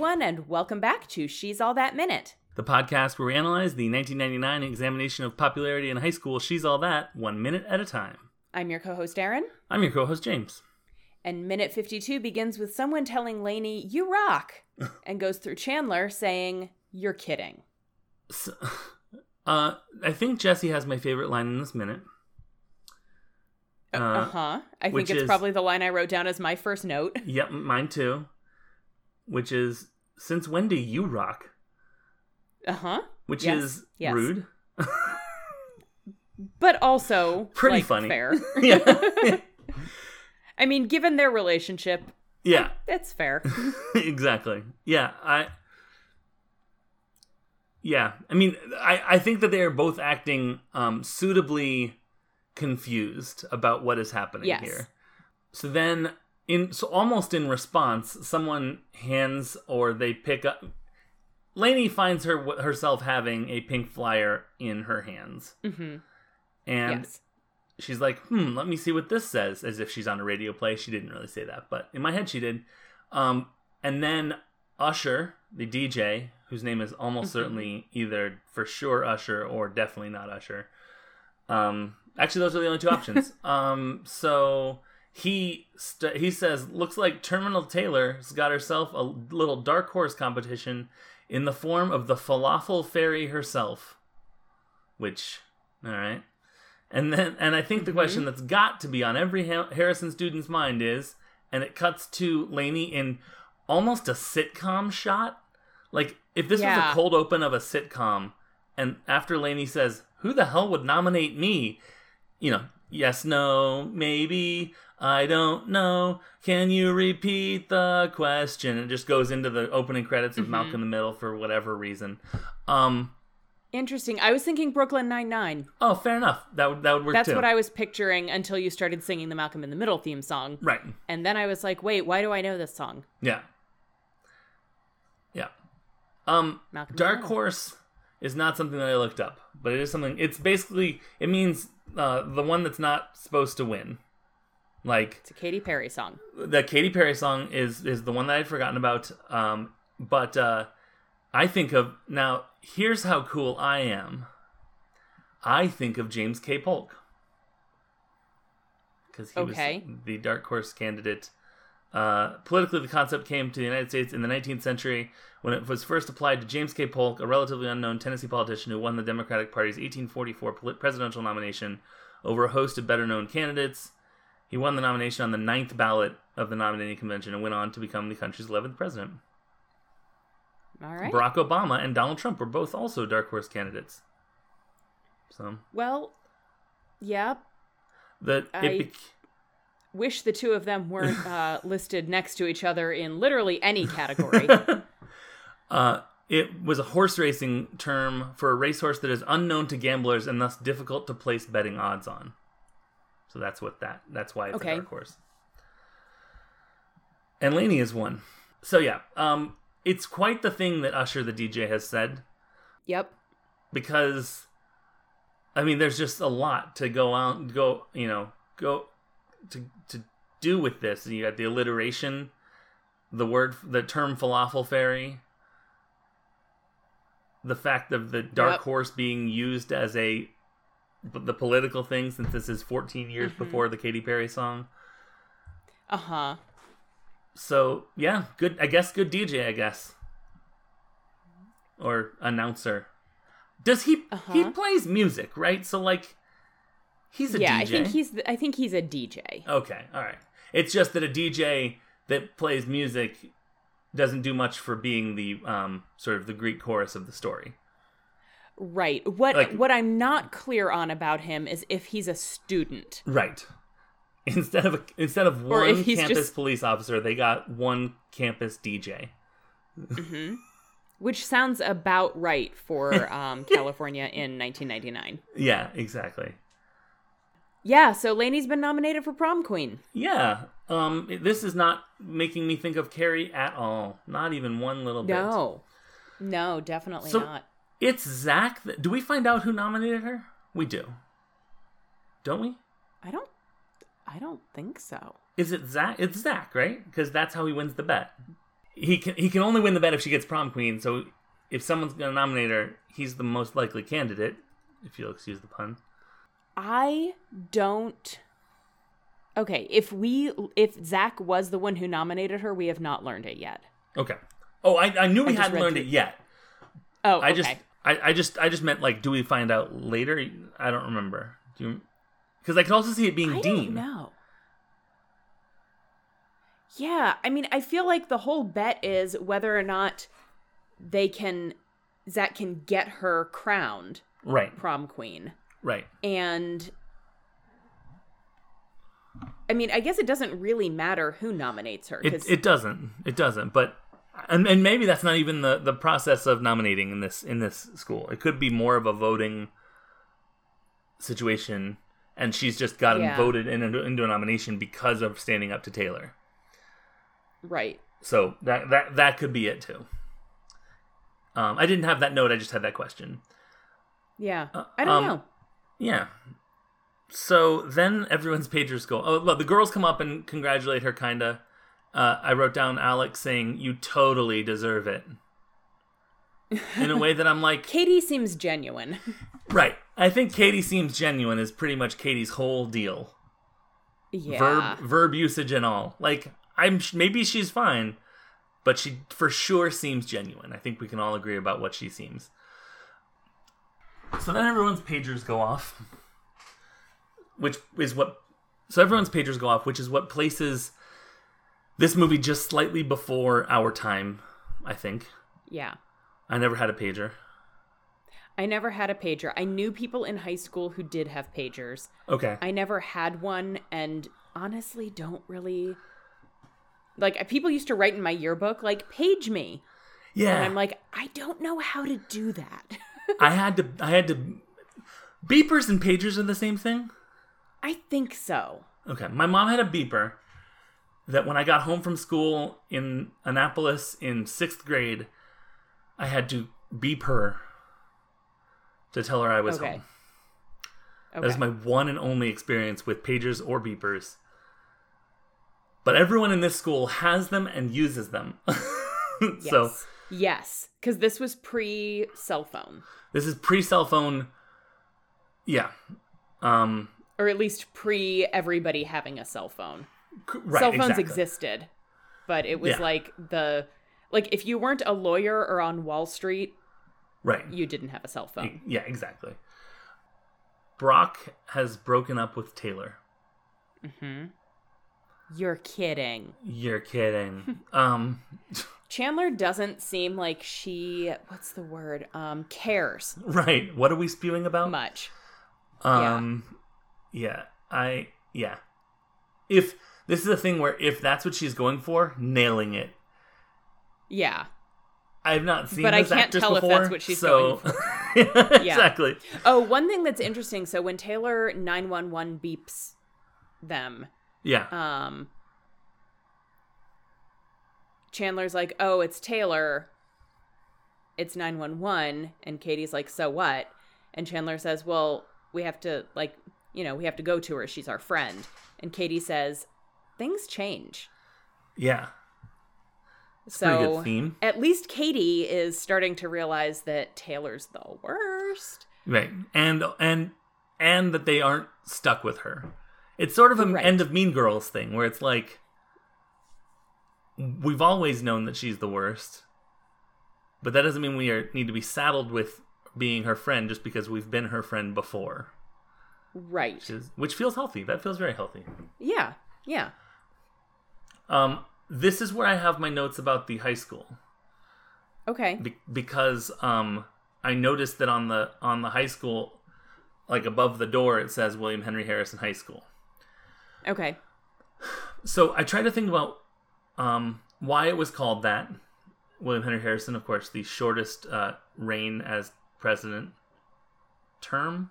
everyone, and welcome back to She's All That Minute. The podcast where we analyze the 1999 examination of popularity in high school She's All That one minute at a time. I'm your co host, Aaron. I'm your co host, James. And minute 52 begins with someone telling Lainey, You rock, and goes through Chandler saying, You're kidding. So, uh, I think Jesse has my favorite line in this minute. Uh huh. I think it's is- probably the line I wrote down as my first note. Yep, mine too. Which is, Since when do you rock? Uh huh. Which Yes, is yes. rude. But also Pretty like, funny. fair. yeah. I mean, given their relationship, yeah, it's fair. exactly. Yeah, I. Yeah, I mean, I, I think that they are both acting um, suitably confused about what is happening Yes. here. So then, in so almost in response, someone hands or they pick up. Lainey finds her herself having a pink flyer in her hands, hmm and yes. she's like, hmm, let me see what this says, as if she's on a radio play. She didn't really say that, but in my head she did. Um, and then Usher, the DJ, whose name is almost Mhm. certainly either for sure Usher or definitely not Usher. Um, actually, those are the only two options. um, so he st- he says, looks like Terminal Taylor's got herself a little dark horse competition in the form of the falafel fairy herself. Which, all right. And then, and I think the Mhm. question that's got to be on every ha- Harrison student's mind is, and it cuts to Lainey in almost a sitcom shot. Like if this was a cold open of a sitcom, and after Lainey says, "Who the hell would nominate me?" You know, yes, no, maybe, I don't know. Can you repeat the question? It just goes into the opening credits of Mhm. Malcolm in the Middle for whatever reason. Um, Interesting. I was thinking Brooklyn Nine Nine. oh, fair enough. That would that would work That's too. what I was picturing until you started singing the Malcolm in the Middle theme song. right. And then I was like, wait, why do I know this song? Yeah. Yeah. Um Malcolm Dark. Horse is not something that I looked up, but it is something it's basically it means uh the one that's not supposed to win. Like It's a Katy Perry song. the Katy Perry song is is the one that I'd forgotten about. Um but uh I think of now here's how cool I am. I think of James K. Polk. Because he Okay. was the dark horse candidate. Uh, politically, the concept came to the United States in the 19th century when it was first applied to James K. Polk, a relatively unknown Tennessee politician who won the Democratic Party's 1844 poli- presidential nomination over a host of better known candidates. He won the nomination on the ninth ballot of the nominating convention and went on to become the country's 11th president. All right. Barack Obama and Donald Trump were both also dark horse candidates. So well, yeah. the I- Wish the two of them weren't uh, listed next to each other in literally any category. uh, it was a horse racing term for a racehorse that is unknown to gamblers and thus difficult to place betting odds on. So that's what that that's why it's Okay. a dark horse. And Laney is one. So yeah, um, it's quite the thing that Usher the DJ has said yep. because I mean there's just a lot to go out and go you know go to to do with this. You got the alliteration, the word the term falafel fairy, the fact of the dark Yep. horse being used as a the political thing since this is 14 years Mhm. before the Katy Perry song. Uh huh. So yeah, good. I guess good DJ. I guess or announcer. Does he? He Uh-huh. plays music, right? So like, he's a DJ. Yeah, DJ. I think he's. I think he's a DJ. okay. All right. It's just that a DJ that plays music doesn't do much for being the um sort of the Greek chorus of the story. Right. What Like- what I'm not clear on about him is if he's a student. Right. Instead of a, instead of Or one campus just- police officer, they got one campus DJ. hmm Which sounds about right for um, California in 1999. Yeah, exactly. Yeah, so Lainey's been nominated for prom queen. Yeah. Um, this is not making me think of Carrie at all. Not even one little bit. No. No, definitely So- not. It's Zach. That, do we find out who nominated her? We do. Don't we? I don't I don't think so. Is it Zach? It's Zach, right? Because that's how he wins the bet. he can he can only win the bet if she gets prom queen. So if someone's gonna nominate her, he's the most likely candidate. If you'll excuse the pun. I don't. Okay, if we if Zach was the one who nominated her, we have not learned it yet. Okay. Oh, I, I knew we just hadn't learned through- it yet. Oh, okay. I just I, I just I just meant like do we find out later? I don't remember. Do you because I could also see it being I Dean. don't. Yeah, I mean, I feel like the whole bet is whether or not they can Zach can get her crowned Right, prom queen. right. And I mean, I guess it doesn't really matter who nominates her It it doesn't. It doesn't. But and, and maybe that's not even the, the process of nominating in this in this school. It could be more of a voting situation, and she's just gotten Yeah. voted in, into, into a nomination because of standing up to Taylor. right. So that that that could be it too. Um, I didn't have that note. I just had that question. Yeah, I don't um, know. Yeah. So then everyone's pagers go. Oh, well, the girls come up and congratulate her, kinda. Uh, I wrote down Alex saying, "You totally deserve it," in a way that I'm like, Katie seems genuine. right. I think Katie seems genuine is pretty much Katie's whole deal, yeah. verb verb usage and all. Like, I'm sh- maybe she's fine, but she for sure seems genuine. I think we can all agree about what she seems. So then everyone's pagers go off, which is what. So everyone's pagers go off, which is what places this movie just slightly before our time. I think Yeah. I never had a pager. I never had a pager. I knew people in high school who did have pagers. Okay. I never had one and honestly don't really like people used to write in my yearbook like page me. yeah. And I'm like I don't know how to do that. I had to. I had to. Beepers and pagers are the same thing. I think so. Okay, my mom had a beeper that when I got home from school in Annapolis in sixth grade, I had to beep her to tell her I was Okay. home. Okay. That is my one and only experience with pagers or beepers. But everyone in this school has them and uses them. yes. So yes, cuz this was pre cell phone this is pre cell phone. Yeah. Um or at least pre everybody having a cell phone. Right, cell phones exactly. existed, but it was Yeah. like the like if you weren't a lawyer or on Wall Street, Right. you didn't have a cell phone. Yeah, exactly. Brock has broken up with Taylor. Mm-hmm. You're kidding. You're kidding. um Chandler doesn't seem like she what's the word? Um cares right. What are we spewing about? much. Um yeah. I yeah. If this is a thing where if that's what she's going for, nailing it. Yeah. I've not seen But I can't tell if that's what she's so... going exactly. Oh, one thing that's interesting, so when Taylor 911 beeps them, Yeah. um Chandler's like, "Oh, it's Taylor. It's 911." And Katie's like, "So what?" And Chandler says, "Well, we have to like, you know, we have to go to her. She's our friend." And Katie says, "Things change." yeah. pretty So good theme. at least Katie is starting to realize that Taylor's the worst. Right. And and and that they aren't stuck with her. It's sort of an Right. end of Mean Girls thing where it's like we've always known that she's the worst. But that doesn't mean we are need to be saddled with being her friend just because we've been her friend before. Right. Which is which feels healthy. That feels very healthy. Yeah. Yeah. Um this is where I have my notes about the high school. Okay. Be- because um I noticed that on the on the high school like above the door it says William Henry Harrison High School. Okay. So I tried to think about um, why it was called that. William Henry Harrison, of course, the shortest uh, reign as president. Term.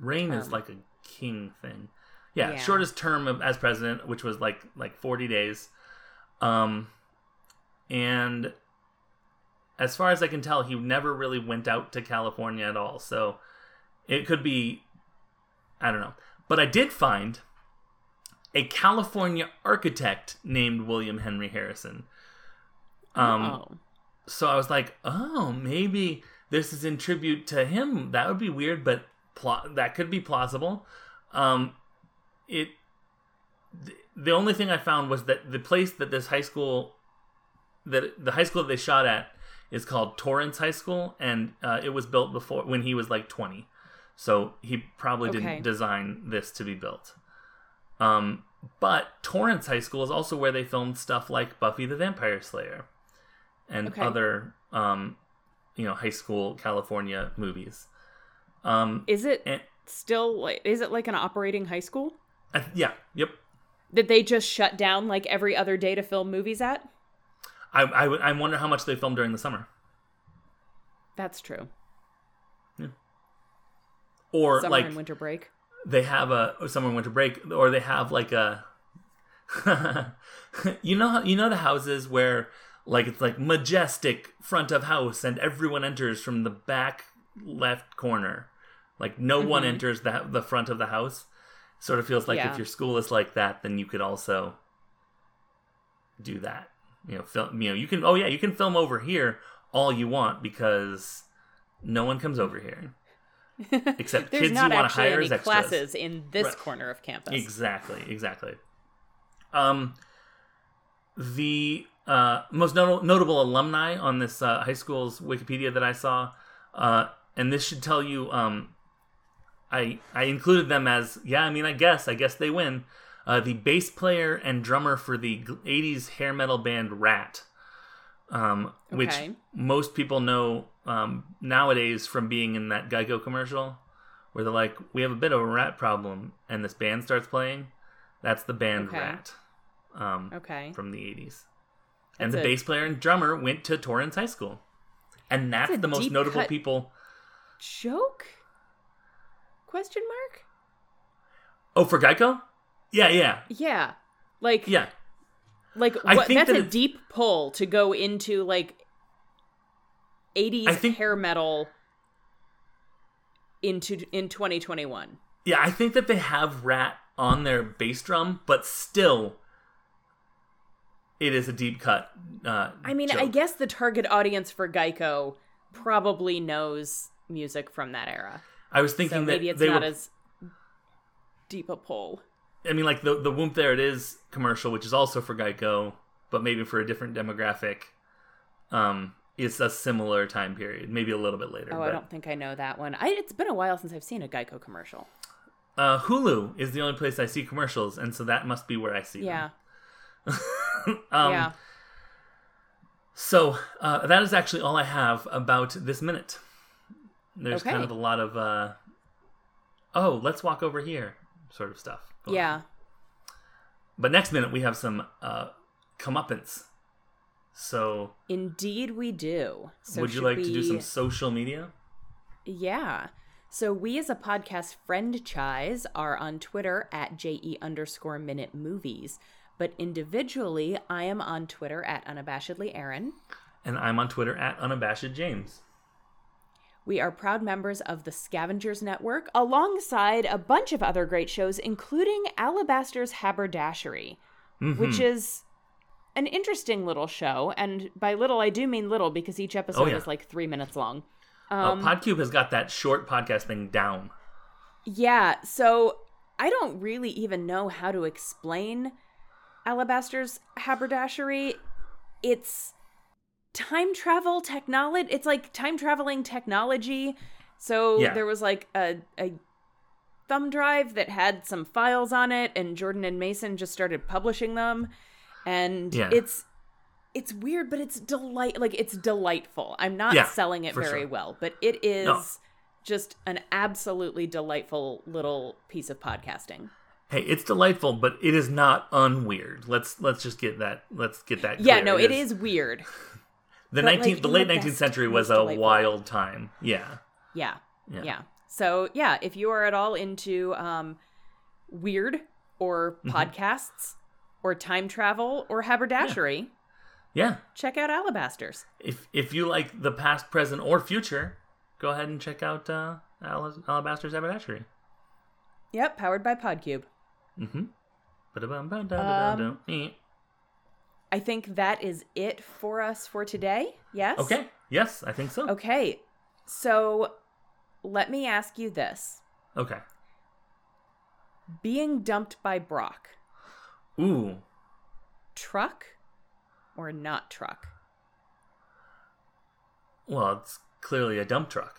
Reign is like a king thing. Yeah, Yeah. shortest term of, as president, which was like like forty days. Um, and as far as I can tell, he never really went out to California at all. So it could be, I don't know. But I did find a California architect named William Henry Harrison. Um, oh. so I was like, oh, maybe this is in tribute to him. That would be weird, but pl- that could be plausible. Um, it. The only thing I found was that the place that this high school, that the high school that they shot at, is called Torrance High School, and uh, it was built before when he was like twenty. So he probably Okay. didn't design this to be built. Um, but Torrance High School is also where they filmed stuff like Buffy the Vampire Slayer and Okay. other, um, you know, high school California movies. Um, Is it and, still like is it like an operating high school? Uh, yeah, yep. Did they just shut down like every other day to film movies at? I, I, I wonder how much they filmed during the summer, That's true. Yeah. or Summer like and winter break. they have a summer and winter break, or they have like a, you know, you know the houses where like it's like majestic front of house, and everyone enters from the back left corner, like no one Mhm. enters the the front of the house. Sort of feels like Yeah. if your school is like that, then you could also do that. You know, film. You know, you can. Oh yeah, you can film over here all you want because no one comes over here except kids not you want to hire any as extras. classes in this Right. corner of campus. Exactly, exactly. Um, the uh, most not- notable alumni on this uh, high school's Wikipedia that I saw, uh, and this should tell you, um, I I included them as yeah. I mean, I guess I guess they win. Uh, the bass player and drummer for the '80s hair metal band Ratt, um, which most people know um, nowadays from being in that Geico commercial, where they're like, "We have a bit of a rat problem," and this band starts playing. That's the band Okay. Ratt um, Okay. from the '80s, and That's the a- bass player and drummer went to Torrance High School, and that's, That's the most notable people. Joke? Question mark? Oh, for Geico? Yeah, yeah, Yeah. Like yeah. like I what think that's that a deep pull to go into like 80s I think- hair metal into in 2021. Yeah, I think that they have Ratt on their bass drum, but still, it is a deep cut. Uh, I mean, I guess the target audience for Geico probably knows music from that era. I was So thinking that maybe it's they not were. as deep a pull. I mean, like the the Whoomp There It Is commercial, which is also for Geico, but maybe for a different demographic. Um, it's a similar time period, maybe a little bit later. Oh, but, I don't think I know that one. I, it's been a while since I've seen a Geico commercial. Uh, Hulu is the only place I see commercials, and so that must be where I see Yeah. them. um, yeah. So uh, that is actually all I have about this minute. There's kind of a lot of uh, oh, let's walk over here, sort of stuff. going on. Yeah. But next minute we have some uh, comeuppance. So Indeed, we do. So would you like to do some social media? Yeah. So we as a podcast friend chise are on Twitter at JE underscore minute movies. But individually, I am on Twitter at unabashedly Aaron. And I'm on Twitter at unabashed James. We are proud members of the Scavengers Network, alongside a bunch of other great shows, including Alabaster's Haberdashery, Mm-hmm. which is an interesting little show. And by little, I do mean little because each episode Oh, yeah. is like three minutes long. Uh, Um, Podcube has got that short podcast thing down. Yeah, so I don't really even know how to explain Alabaster's haberdashery. It's time travel technology. It's like time traveling technology. So Yeah. there was like a, a thumb drive that had some files on it, and Jordan and Mason just started publishing them. And Yeah. it's it's weird, but it's delight like it's delightful. I'm not Yeah, selling it very sure. well, but it is No. just an absolutely delightful little piece of podcasting. Hey, it's delightful, but it is not unweird. Let's let's just get that. Let's get that. Yeah, clear. no, it is weird. The but, like, nineteenth, the late nineteenth century was a wild time. Yeah, Yeah. Yeah. Yeah. So, yeah, if you are at all into um weird or Mm-hmm. podcasts or time travel or haberdashery, yeah. check out Alabasters. If if you like the past, present, or future, go ahead and check out uh, Al- Alabaster's Haberdashery. Yep, powered by Podcube. Mm-hmm. Ba-da-bum-bum-da-da-dum-dum. I think that is it for us for today. Yes? Okay. Yes, I think so. Okay. So let me ask you this Okay. being dumped by Brock, Ooh. truck or not truck? Well, it's clearly a dump truck.